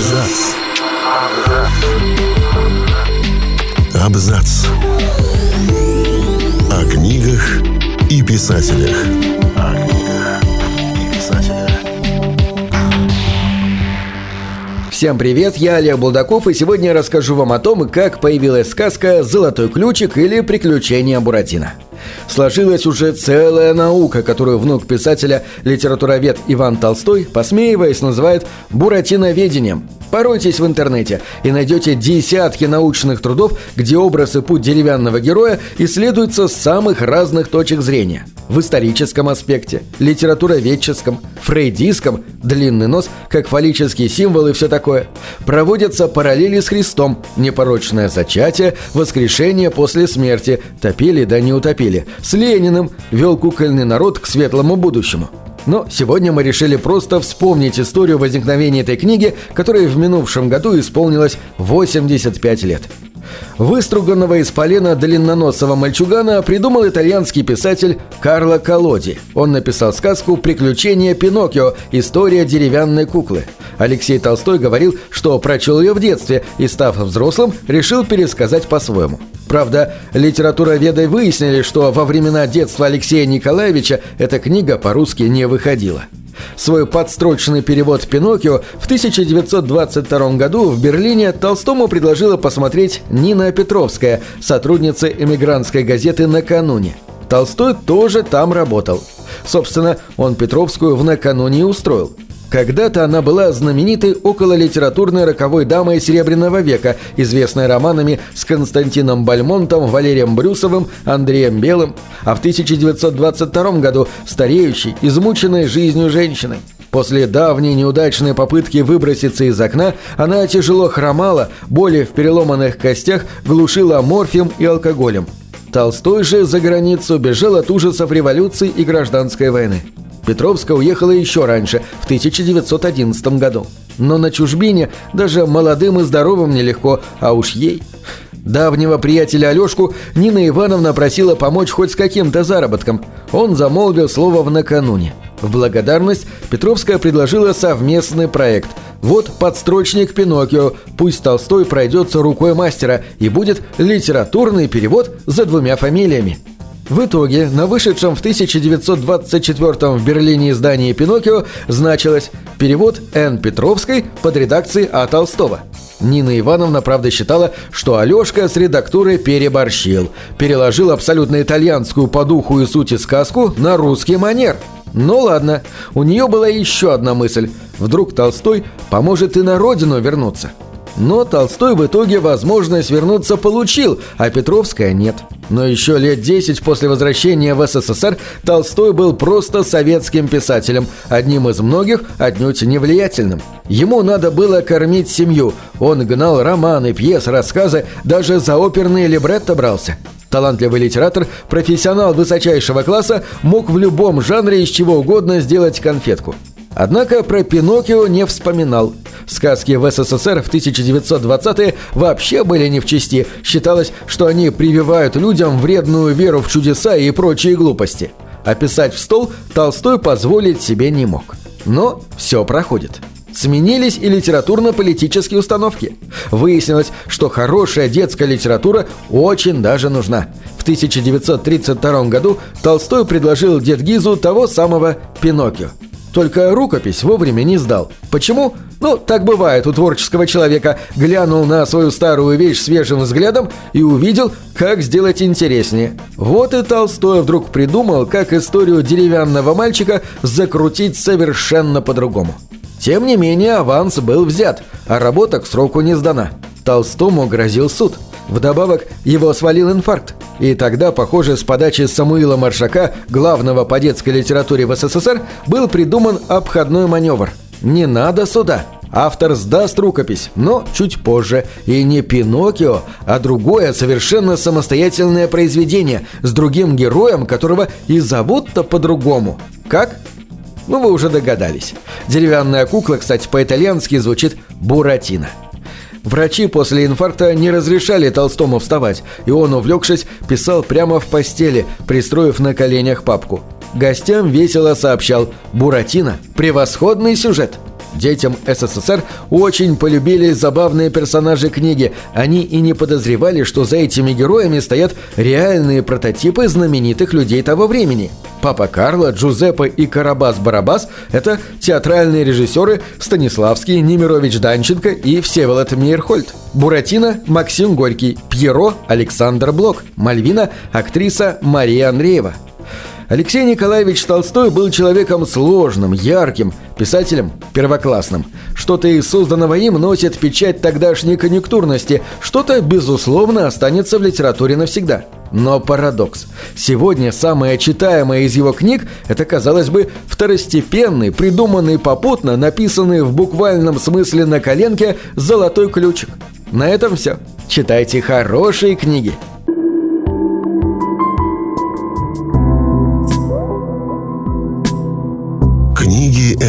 Абзац. Абзац. О книгах и писателях. О книгах и писателях. Всем привет, я Олег Булдаков, и сегодня я расскажу вам о том, как появилась сказка «Золотой ключик» или «Приключения Буратино». Сложилась уже целая наука, которую внук писателя, литературовед Иван Толстой, посмеиваясь, называет «буратиноведением». Поройтесь в интернете и найдете десятки научных трудов, где образ и путь деревянного героя исследуются с самых разных точек зрения. В историческом аспекте, литературоведческом, фрейдистском, длинный нос, как фаллический символ и все такое. Проводятся параллели с Христом, непорочное зачатие, воскрешение после смерти, топили да не утопили, с Лениным, вел кукольный народ к светлому будущему. Но сегодня мы решили просто вспомнить историю возникновения этой книги, которой в минувшем году исполнилось 85 лет. Выструганного из полена длинноносого мальчугана придумал итальянский писатель Карло Колоди. Он написал сказку «Приключения Пиноккио. История деревянной куклы». Алексей Толстой говорил, что прочел ее в детстве и, став взрослым, решил пересказать по-своему. Правда, литературоведы выяснили, что во времена детства Алексея Николаевича эта книга по-русски не выходила. Свой подстрочный перевод «Пиноккио» в 1922 году в Берлине Толстому предложила посмотреть Нина Петровская, сотрудница эмигрантской газеты «Накануне». Толстой тоже там работал. Собственно, он Петровскую в «Накануне» устроил – когда-то она была знаменитой окололитературной роковой дамой Серебряного века, известной романами с Константином Бальмонтом, Валерием Брюсовым, Андреем Белым, а в 1922 году стареющей, измученной жизнью женщиной. После давней неудачной попытки выброситься из окна, она тяжело хромала, боли в переломанных костях глушила морфием и алкоголем. Толстой же за границу бежал от ужасов революции и гражданской войны. Петровская уехала еще раньше, в 1911 году. Но на чужбине даже молодым и здоровым нелегко, а уж ей. Давнего приятеля Алешку Нина Ивановна просила помочь хоть с каким-то заработком. Он замолвил слово в накануне. В благодарность Петровская предложила совместный проект. Вот подстрочник Пиноккио, пусть Толстой пройдется рукой мастера и будет литературный перевод за двумя фамилиями. В итоге на вышедшем в 1924 в Берлине издании «Пиноккио» значилось «Перевод Н. Петровской под редакцией А. Толстого». Нина Ивановна, правда, считала, что Алешка с редактурой переборщил, переложил абсолютно итальянскую по духу и сути сказку на русский манер. Ну ладно, у нее была еще одна мысль. Вдруг Толстой поможет и на родину вернуться. Но Толстой в итоге возможность вернуться получил, а Петровская нет. Но еще лет 10 после возвращения в СССР Толстой был просто советским писателем, одним из многих, отнюдь не влиятельным. Ему надо было кормить семью. Он гнал романы, пьесы, рассказы, даже за оперные либретто брался. Талантливый литератор, профессионал высочайшего класса, мог в любом жанре из чего угодно сделать конфетку. Однако про Пиноккио не вспоминал. Сказки в СССР в 1920-е вообще были не в чести. Считалось, что они прививают людям вредную веру в чудеса и прочие глупости. А писать в стол Толстой позволить себе не мог. Но все проходит. Сменились и литературно-политические установки. Выяснилось, что хорошая детская литература очень даже нужна. В 1932 году Толстой предложил Дед Гизу того самого Пиноккио. Только рукопись вовремя не сдал. Почему? Ну, так бывает у творческого человека. Глянул на свою старую вещь свежим взглядом и увидел, как сделать интереснее. Вот и Толстой вдруг придумал, как историю деревянного мальчика закрутить совершенно по-другому. Тем не менее, аванс был взят, а работа к сроку не сдана. Толстому грозил суд. Вдобавок, его свалил инфаркт. И тогда, похоже, с подачи Самуила Маршака, главного по детской литературе в СССР, был придуман обходной маневр. Не надо суда. Автор сдаст рукопись, но чуть позже. И не Пиноккио, а другое совершенно самостоятельное произведение с другим героем, которого и зовут-то по-другому. Как? Ну, вы уже догадались. Деревянная кукла, кстати, по-итальянски звучит «Буратино». Врачи после инфаркта не разрешали Толстому вставать, и он, увлекшись, писал прямо в постели, пристроив на коленях папку. Гостям весело сообщал «Буратино – превосходный сюжет». Детям СССР очень полюбили забавные персонажи книги. Они и не подозревали, что за этими героями стоят реальные прототипы знаменитых людей того времени. Папа Карло, Джузеппе и Карабас-Барабас – это театральные режиссеры Станиславский, Немирович Данченко и Всеволод Мейерхольд. Буратино – Максим Горький, Пьеро – Александр Блок, Мальвина – актриса Мария Андреева. Алексей Николаевич Толстой был человеком сложным, ярким, писателем первоклассным. Что-то из созданного им носит печать тогдашней конъюнктурности, что-то, безусловно, останется в литературе навсегда. Но парадокс. Сегодня самое читаемое из его книг – это, казалось бы, второстепенный, придуманный попутно, написанный в буквальном смысле на коленке «золотой ключик». На этом все. Читайте хорошие книги.